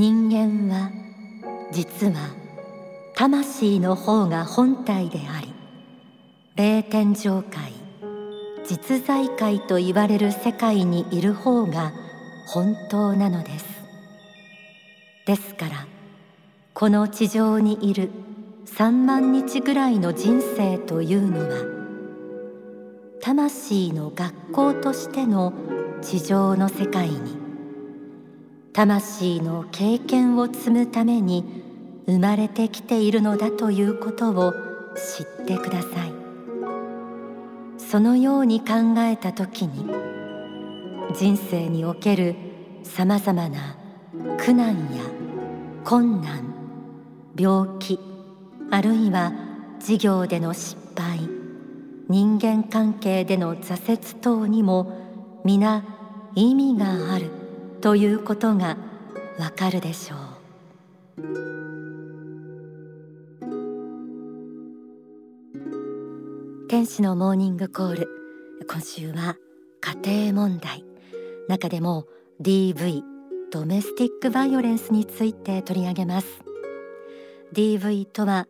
人間は実は魂の方が本体であり霊天上界実在界と言われる世界にいる方が本当なのです。ですからこの地上にいる3万日ぐらいの人生というのは魂の学校としての地上の世界に魂の経験を積むために生まれてきているのだということを知ってください。そのように考えた時に人生におけるさまざまな苦難や困難病気あるいは事業での失敗人間関係での挫折等にも皆意味がある。ということがわかるでしょう。天使のモーニングコール。今週は家庭問題。中でも DV ドメスティックバイオレンスについて取り上げます。DV とは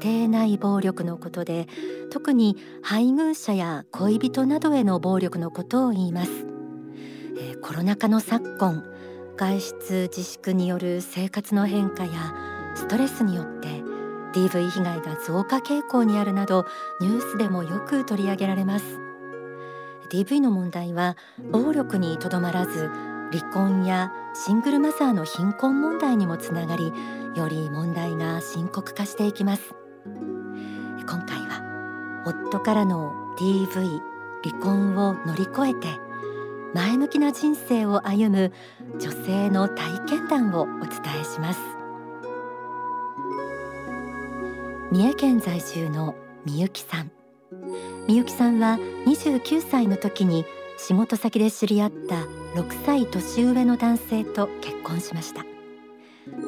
家庭内暴力のことで特に配偶者や恋人などへの暴力のことを言います、え、コロナ禍の昨今外出自粛による生活の変化やストレスによって DV 被害が増加傾向にあるなどニュースでもよく取り上げられます。DV の問題は暴力にとどまらず離婚やシングルマザーの貧困問題にもつながりより問題が深刻化していきます。今回は夫からの DV 離婚を乗り越えて前向きな人生を歩む女性の体験談をお伝えします。三重県在住のみゆきさん。みゆきさんは29歳の時に仕事先で知り合った6歳年上の男性と結婚しました。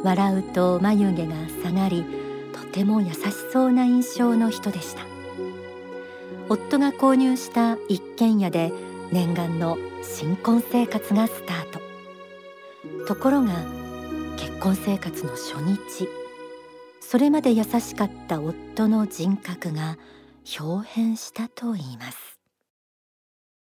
笑うと眉毛が下がりとても優しそうな印象の人でした。夫が購入した一軒家で念願の新婚生活がスタート。ところが結婚生活の初日それまで優しかった夫の人格が表変したといいます。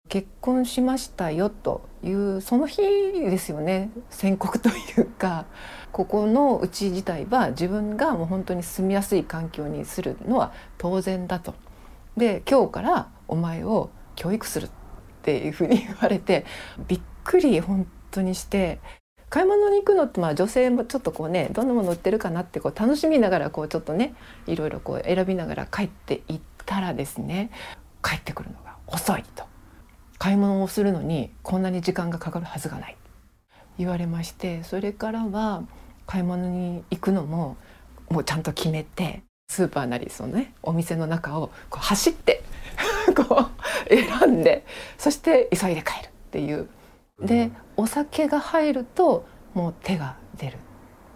結婚しましたよというその日ですよね。宣告というかここのうち自体は自分がもう本当に住みやすい環境にするのは当然だと。で今日からお前を教育するっていうふうに言われてびっくり本当にして買い物に行くのってまあ女性もちょっとこうねどんなもの売ってるかなってこう楽しみながらこうちょっとねいろいろこう選びながら帰っていったらですね帰ってくるのが遅いと。買い物をするのにこんなに時間がかかるはずがない言われましてそれからは買い物に行くのももうちゃんと決めてスーパーなりそのねお店の中をこう走ってこう選んでそして急いで帰るっていうでお酒が入るともう手が出る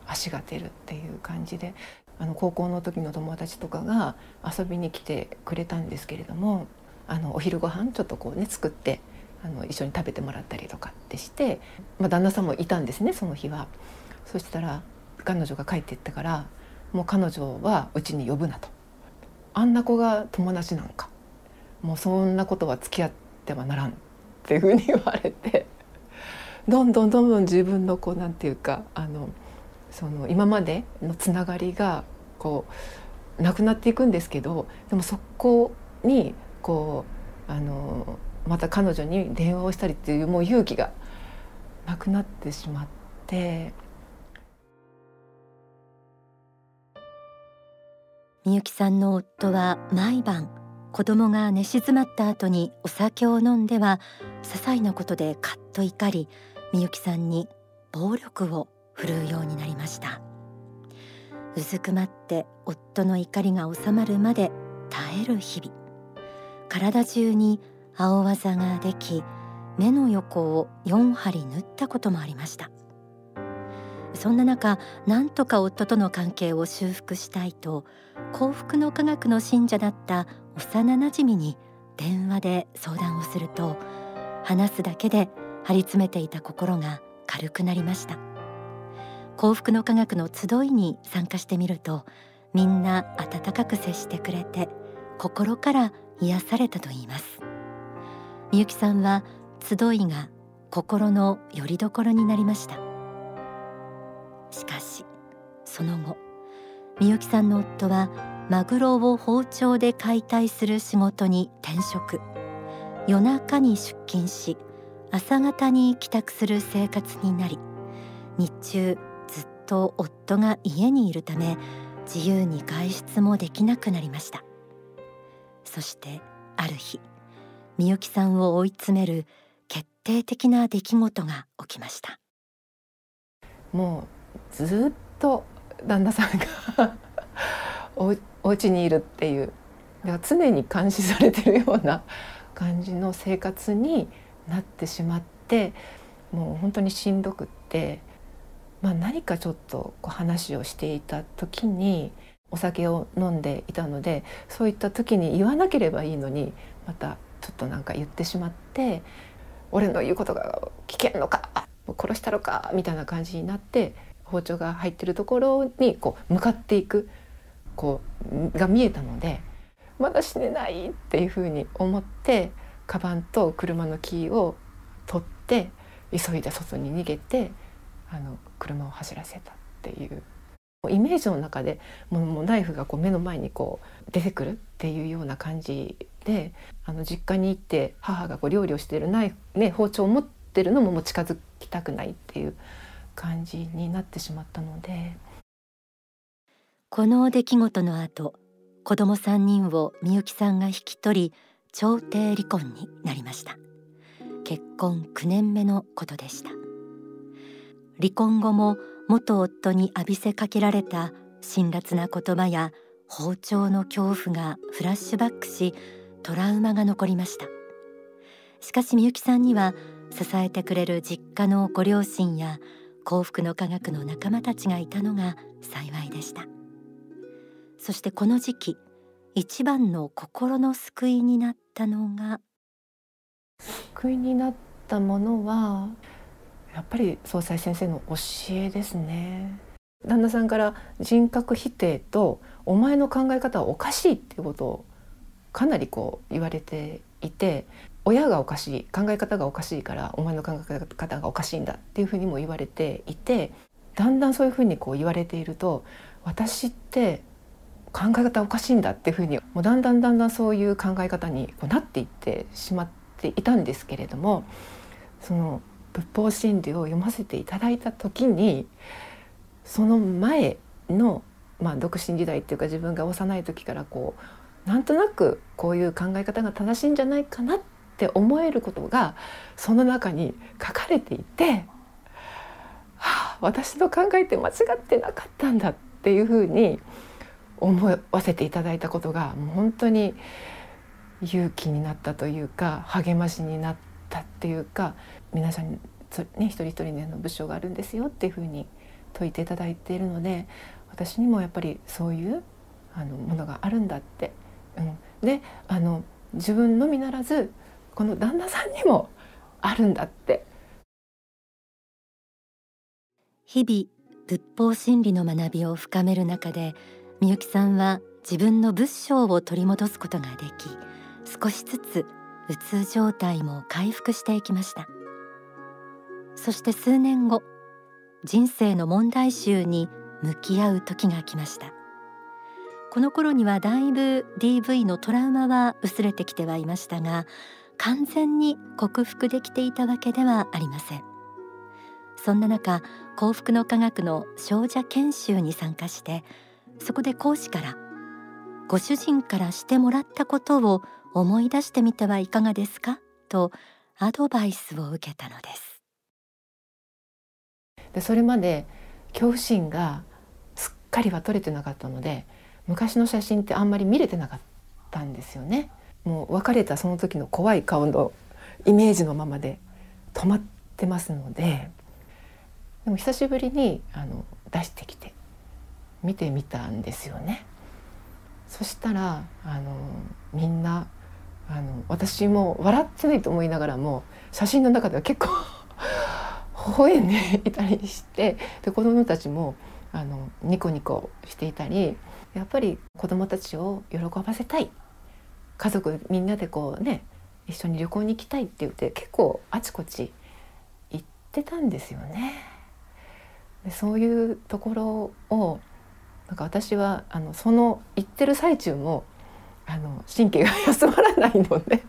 足が出るっていう感じであの高校の時の友達とかが遊びに来てくれたんですけれどもあのお昼ご飯ちょっとこうね作ってあの一緒に食べてもらったりとかってして、まあ、旦那さんもいたんですねその日は。そしたら彼女が帰っていったからもう彼女はうちに呼ぶなと。あんな子が友達なんかもうそんなことは付き合ってはならんっていうふうに言われてどんどんどんどん自分のこうなんていうかあのその今までのつながりがこうなくなっていくんですけどでもそこにこうあのまた彼女に電話をしたりっていうもう勇気がなくなってしまって。みゆきさんの夫は毎晩子供が寝静まった後にお酒を飲んでは些細なことでカッと怒りみゆきさんに暴力を振るうようになりました。うずくまって夫の怒りが収まるまで耐える日々。体中に青あざができ目の横を4針縫ったこともありました。そんな中なんとか夫との関係を修復したいと幸福の科学の信者だった幼なじみに電話で相談をすると話すだけで張り詰めていた心が軽くなりました。幸福の科学の集いに参加してみるとみんな温かく接してくれて心から癒されたと言います。みゆきさんは集いが心の拠り所になりました。しかしその後みゆきさんの夫はマグロを包丁で解体する仕事に転職。夜中に出勤し朝方に帰宅する生活になり日中ずっと夫が家にいるため自由に外出もできなくなりました。そしてある日みゆきさんを追い詰める決定的な出来事が起きました。もうずっと旦那さんがおお家にいるっていう。だから常に監視されてるような 感じの生活になってしまってもう本当にしんどくって、まあ、何かちょっとこう話をしていた時にお酒を飲んでいたのでそういった時に言わなければいいのにまたちょっとなんか言ってしまって「俺の言うことが危険のか殺したのか」みたいな感じになって包丁が入ってるところにこう向かっていく。こうが見えたのでまだ死ねないっていうふうに思ってカバンと車のキーを取って急いで外に逃げてあの車を走らせたっていう。イメージの中でもうナイフがこう目の前にこう出てくるっていうような感じであの実家に行って母がこう料理をしてるナイフ、ね、包丁を持ってるのももう近づきたくないっていう感じになってしまったのでこの出来事の後子供3人をみゆきさんが引き取り調停離婚になりました。結婚9年目のことでした。離婚後も元夫に浴びせかけられた辛辣な言葉や包丁の恐怖がフラッシュバックしトラウマが残りました。しかしみゆきさんには支えてくれる実家のご両親や幸福の科学の仲間たちがいたのが幸いでした。そしてこの時期一番の心の救いになったのが救いになったものはやっぱり総裁先生の教えですね。旦那さんから人格否定とお前の考え方はおかしいっていうことをかなりこう言われていて親がおかしい考え方がおかしいからお前の考え方がおかしいんだっていうふうにも言われていてだんだんそういうふうにこう言われていると私って考え方おかしいんだっていうふうにもうだんだんだんだんそういう考え方にこうなっていってしまっていたんですけれどもその仏法真理を読ませていただいた時にその前の、まあ、独身時代っていうか自分が幼い時からこうなんとなくこういう考え方が正しいんじゃないかなって思えることがその中に書かれていて、はあ、私の考えって間違ってなかったんだっていうふうに思わせていただいたことがもう本当に勇気になったというか励ましになったっていうか皆さんに、ね、一人一人の部署があるんですよっていうふうに説いていただいているので私にもやっぱりそういうあのものがあるんだって。うん、であの自分のみならずこの旦那さんにもあるんだって日々仏法真理の学びを深める中でみゆきさんは自分の仏性を取り戻すことができ少しずつうつ状態も回復していきました。そして数年後人生の問題集に向き合う時が来ました。この頃にはだいぶ DV のトラウマは薄れてきてはいましたが完全に克服できていたわけではありません。そんな中幸福の科学の少女研修に参加してそこで講師からご主人からしてもらったことを思い出してみてはいかがですか？とアドバイスを受けたのです。でそれまで恐怖心がすっかりは取れてなかったので昔の写真ってあんまり見れてなかったんですよね。もう別れたその時の怖い顔のイメージのままで止まってますのででも久しぶりにあの出してきて見てみたんですよね。そしたらあのみんなあの私も笑ってないと思いながらも写真の中では結構微笑んでいたりしてで子どもたちもあのニコニコしていたりやっぱり子どもたちを喜ばせたい家族みんなでこうね一緒に旅行に行きたいって言って結構あちこち行ってたんですよね。でそういうところをなんか私はあのその行ってる最中もあの神経が休まらないので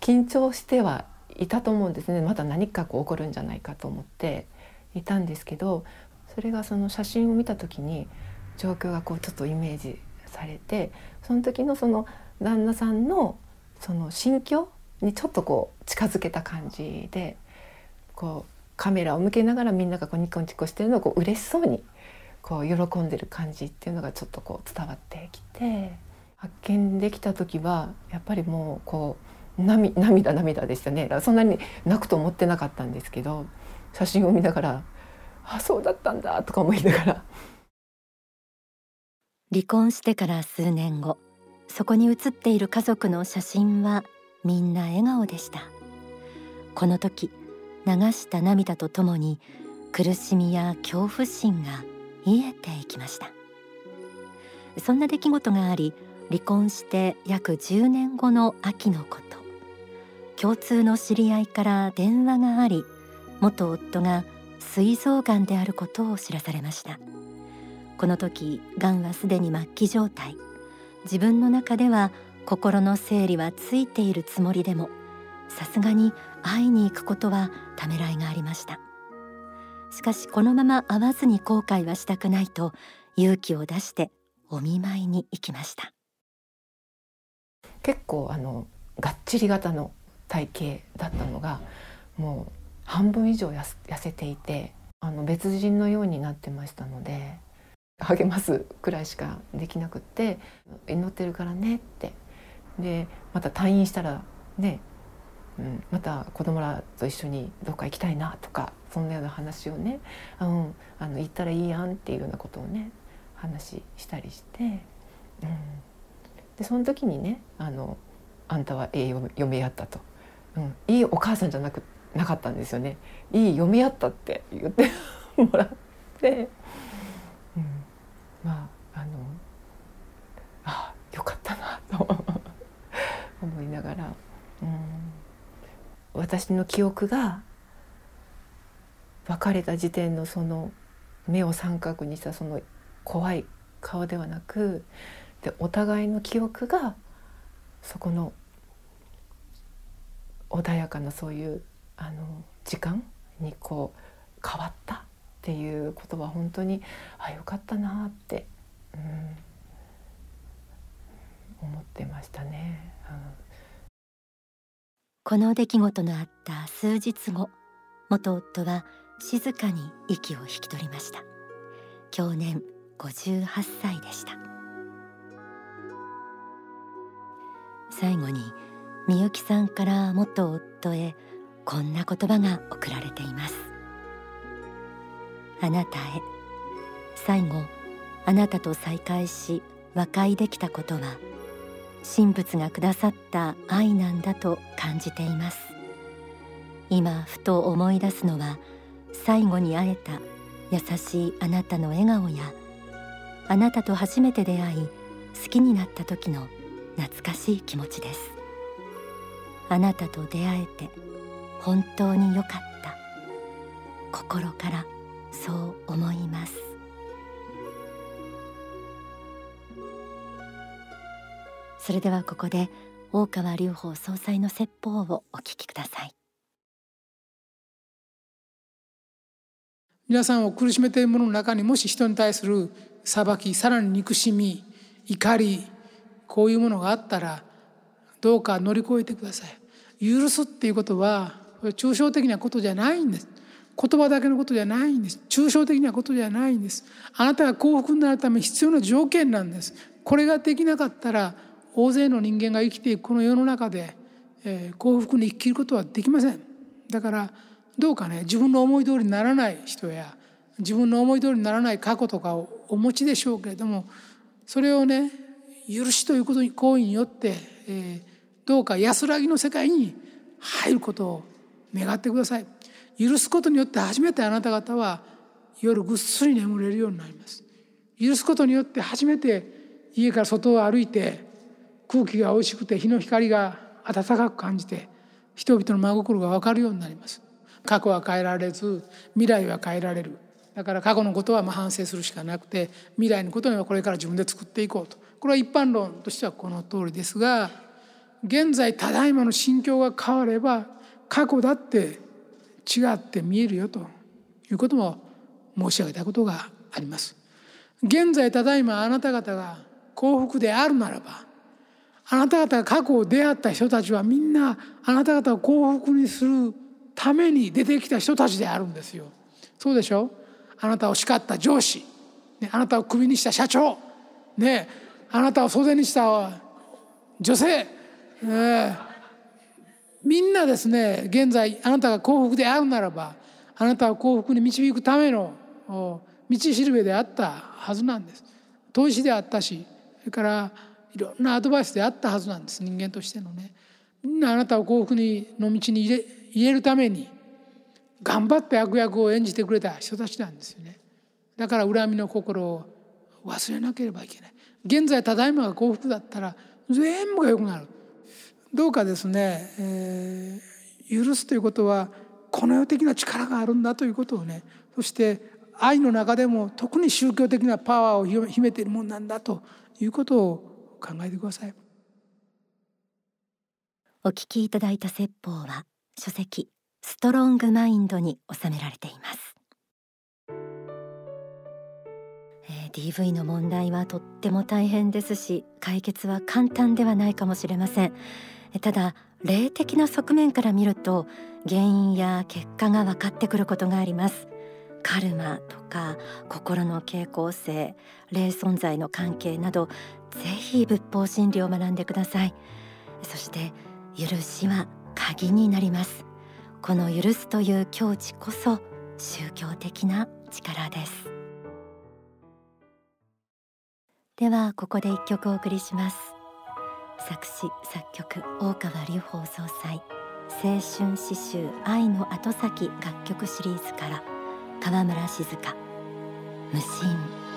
緊張してはいたと思うんですね。また何かこう起こるんじゃないかと思っていたんですけどそれがその写真を見た時に状況がこうちょっとイメージされてその時のその旦那さんのその心境にちょっとこう近づけた感じでこうカメラを向けながらみんながこうニコニコしてるのをこう嬉しそうにこう喜んでる感じっていうのがちょっとこう伝わってきて発見できた時はやっぱりもうこう涙涙でしたねだからそんなに泣くと思ってなかったんですけど写真を見ながら「あそうだったんだ」とか思いながら。離婚してから数年後そこに写っている家族の写真はみんな笑顔でしたこの時流した涙とともに苦しみや恐怖心が癒えていきました。そんな出来事があり離婚して約10年後の秋のこと。共通の知り合いから電話があり元夫が膵臓がんであることを知らされました。この時がんはすでに末期状態。自分の中では心の整理はついているつもりでもさすがに会いに行くことはためらいがありました。しかしこのまま会わずに後悔はしたくないと勇気を出してお見舞いに行きました。結構あのがっちり型の体型だったのがもう半分以上痩せていてあの別人のようになってましたので励ますくらいしかできなくって祈ってるからねって。でまた退院したらね、うん、また子供らと一緒にどっか行きたいなとかそんなような話をね、うん、あの行ったらいいやんっていうようなことをね話したりして、うん、でその時にねあの「あんたはええ嫁やった」と、うん、いいお母さんじゃなくなかったんですよね。いい嫁やったって言ってもらって。まああのあよかったなと思いながら、うん、私の記憶が別れた時点のその目を三角にしたその怖い顔ではなくでお互いの記憶がそこの穏やかなそういうあの時間にこう変わったっていうことは本当にあよかったなって、うん、思ってましたね、うん、この出来事のあった数日後元夫は静かに息を引き取りました。去年58歳でした。最後にみゆきさんから元夫へこんな言葉が送られています。あなたへ。最後あなたと再会し和解できたことは神仏がくださった愛なんだと感じています。今ふと思い出すのは最後に会えた優しいあなたの笑顔やあなたと初めて出会い好きになった時の懐かしい気持ちです。あなたと出会えて本当に良かった。心からそう思います。それではここで大川隆法総裁の説法をお聞きください。皆さんを苦しめているものの中にもし人に対する裁きさらに憎しみ怒りこういうものがあったらどうか乗り越えてください。許すっていうことは抽象的なことじゃないんです。言葉だけのことじゃないんです。抽象的なことじゃないんです。あなたが幸福になるため必要な条件なんです。これができなかったら大勢の人間が生きていくこの世の中で、えー、幸福に生きることはできませんだからどうかね自分の思い通りにならない人や自分の思い通りにならない過去とかをお持ちでしょうけれどもそれをね許しということに行為によって、えー、どうか安らぎの世界に入ることを願ってください。許すことによって初めてあなた方は夜ぐっすり眠れるようになります許すことによって初めて家から外を歩いて空気が美味しくて日の光が暖かく感じて人々の真心が分かるようになります。過去は変えられず未来は変えられる。だから過去のことはま反省するしかなくて未来のことにはこれから自分で作っていこうと。これは一般論としてはこの通りですが現在ただいまの心境が変われば過去だって違って見えるよということも申し上げたことがあります。現在ただいまあなた方が幸福であるならばあなた方が過去を出会った人たちはみんなあなた方を幸福にするために出てきた人たちであるんですよ。そうでしょ？あなたを叱った上司、ね、あなたをクビにした社長、ね、あなたを袖にした女性、えー、みんなですね現在あなたが幸福であるならばあなたを幸福に導くための道しるべであったはずなんです。投資であったしそれからいろんなアドバイスであったはずなんです人間としてのね。みんなあなたを幸福にの道に入れ入れるために頑張って悪役を演じてくれた人たちなんですよね。だから恨みの心を忘れなければいけない。現在ただいまが幸福だったら全部が良くなる。どうかですね、えー、許すということはこの世的な力があるんだということをねそして愛の中でも特に宗教的なパワーを秘めているものなんだということを考えてください。お聞きいただいた説法は書籍ストロングマインドに収められています、えー、DV の問題はとっても大変ですし解決は簡単ではないかもしれません。ただ霊的な側面から見ると原因や結果が分かってくることがあります。カルマとか心の傾向性霊存在の関係などぜひ仏法真理を学んでください。そして許しは鍵になります。この許すという境地こそ宗教的な力です。ではここで一曲お送りします。作詞作曲大川隆法総裁青春詩集愛の後先楽曲シリーズから。川村静香。無心。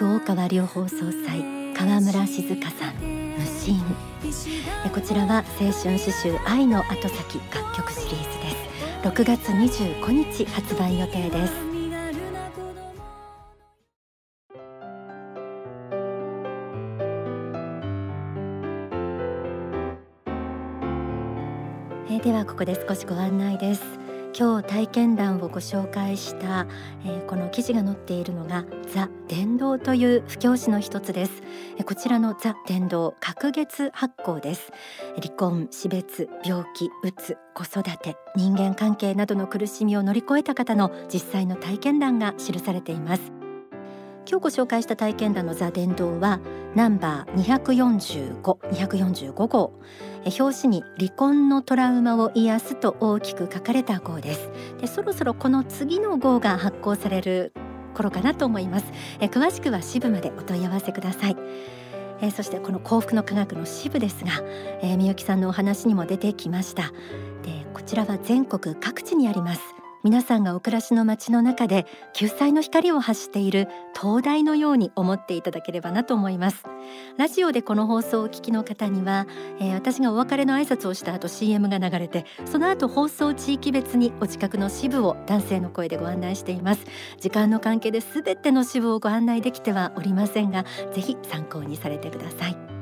大川両方総裁川村静香さん無心。こちらは青春詩集愛の後先楽曲シリーズです。6月25日発売予定です。ではここで少しご案内です。今日体験談をご紹介した、えー、この記事が載っているのがザ伝道という布教師の一つです、え、こちらのザ伝道隔月発行です。離婚死別病気うつ子育て人間関係などの苦しみを乗り越えた方の実際の体験談が記されています。今日ご紹介した体験談のザ伝道はナンバー245、245号。表紙に離婚のトラウマを癒すと大きく書かれた号です。でそろそろこの次の号が発行される頃かなと思います。え詳しくは支部までお問い合わせください。えそしてこの幸福の科学の支部ですが、えー、みゆきさんのお話にも出てきました。でこちらは全国各地にあります。皆さんがお暮らしの街の中で救済の光を発している灯台のように思っていただければなと思います。ラジオでこの放送をお聞きの方には、えー、私がお別れの挨拶をした後 CM が流れてその後放送地域別にお近くの支部を男性の声でご案内しています。時間の関係で全ての支部をご案内できてはおりませんがぜひ参考にされてください。